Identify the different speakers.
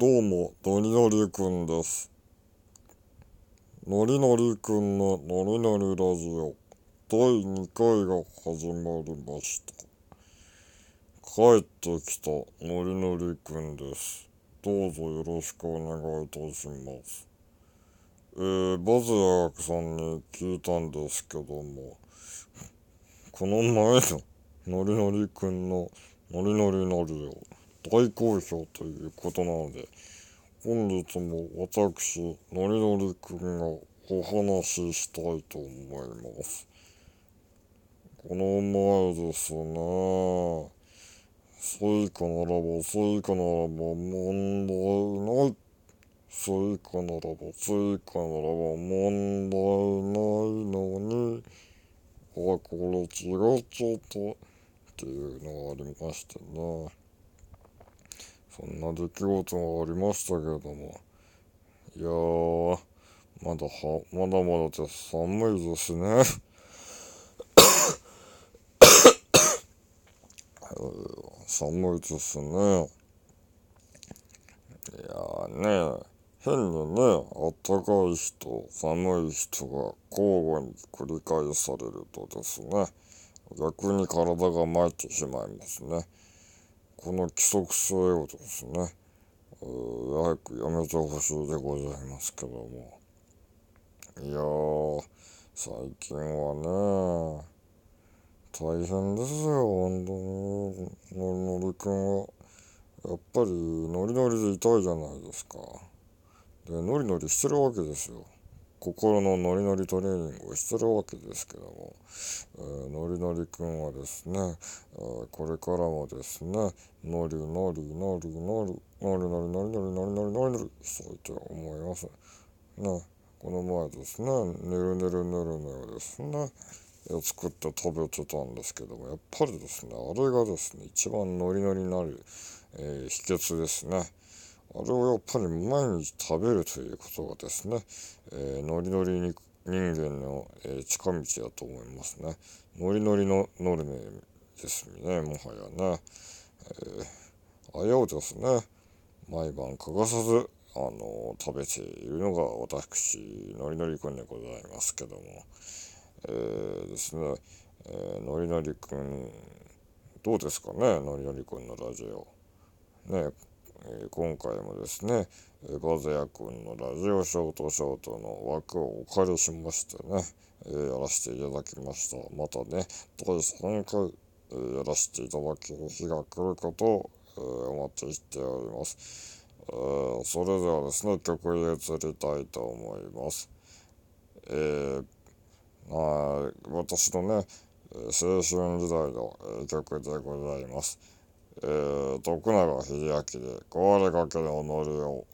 Speaker 1: どうも、のりのりくんです。のりのりくんののりのりラジオ第2回が始まりました。帰ってきたのりのりくんです。どうぞよろしくお願いいたします。えー、バズヤークさんに聞いたんですけども、この前ののりのりくんののりのりのりを大好評ということなので、本日も私、のりのりくんがお話ししたいと思います。この前ですね、スイカならば、スイカならば問題ない。スイカならば、スイカならば問題ないのに、あ、これ違っちゃったっていうのがありましてね。そんな出来事がありましたけれども、いやー、まだは、まだまだで寒いですね。寒いですね。いやーね、変にね、あったかい日と寒い日とが交互に繰り返されるとですね、逆に体が参ってしまいますね。この規則性をですね、早くやめてほしいでございますけども。いやー、最近はね、大変ですよ、本当に。のりのりくんは。やっぱり、ノリノリでいたいじゃないですか。で、ノリノリしてるわけですよ。心のノリノリトレーニングをしてるわけですけども、えー、のりのりくんはですね、えー、これからもですね、のりのりのりのり、のりのりのりのりのりのりのりのりしたいと思います。ね、この前ですね、ねるねるねるねをですね、作って食べてたんですけども、やっぱりですね、あれがですね、一番ノリノリになる、えー、秘訣ですね。あれをやっぱり毎日食べるということがですね、えー、ノリノリに人間の、えー、近道だと思いますね。ノリノリのノリネですね、もはやね。えー、あれをですね、毎晩欠かさず、あの食べているのが私、ノリノリくんでございますけども、えー、ですね、えー、のりのりくん、どうですかね、のりのりくんのラジオ。ね、え、今回もですね、えバズヤくんのラジオショートショートの枠をお借りしましてね、えやらせていただきました。またね、第3回、えやらせていただける日が来ることを、えお待ちしております。えそれではですね、曲に移りたいと思います。えーま、私のね、青春時代の曲でございます。えー、徳永秀明で壊れかけの己を。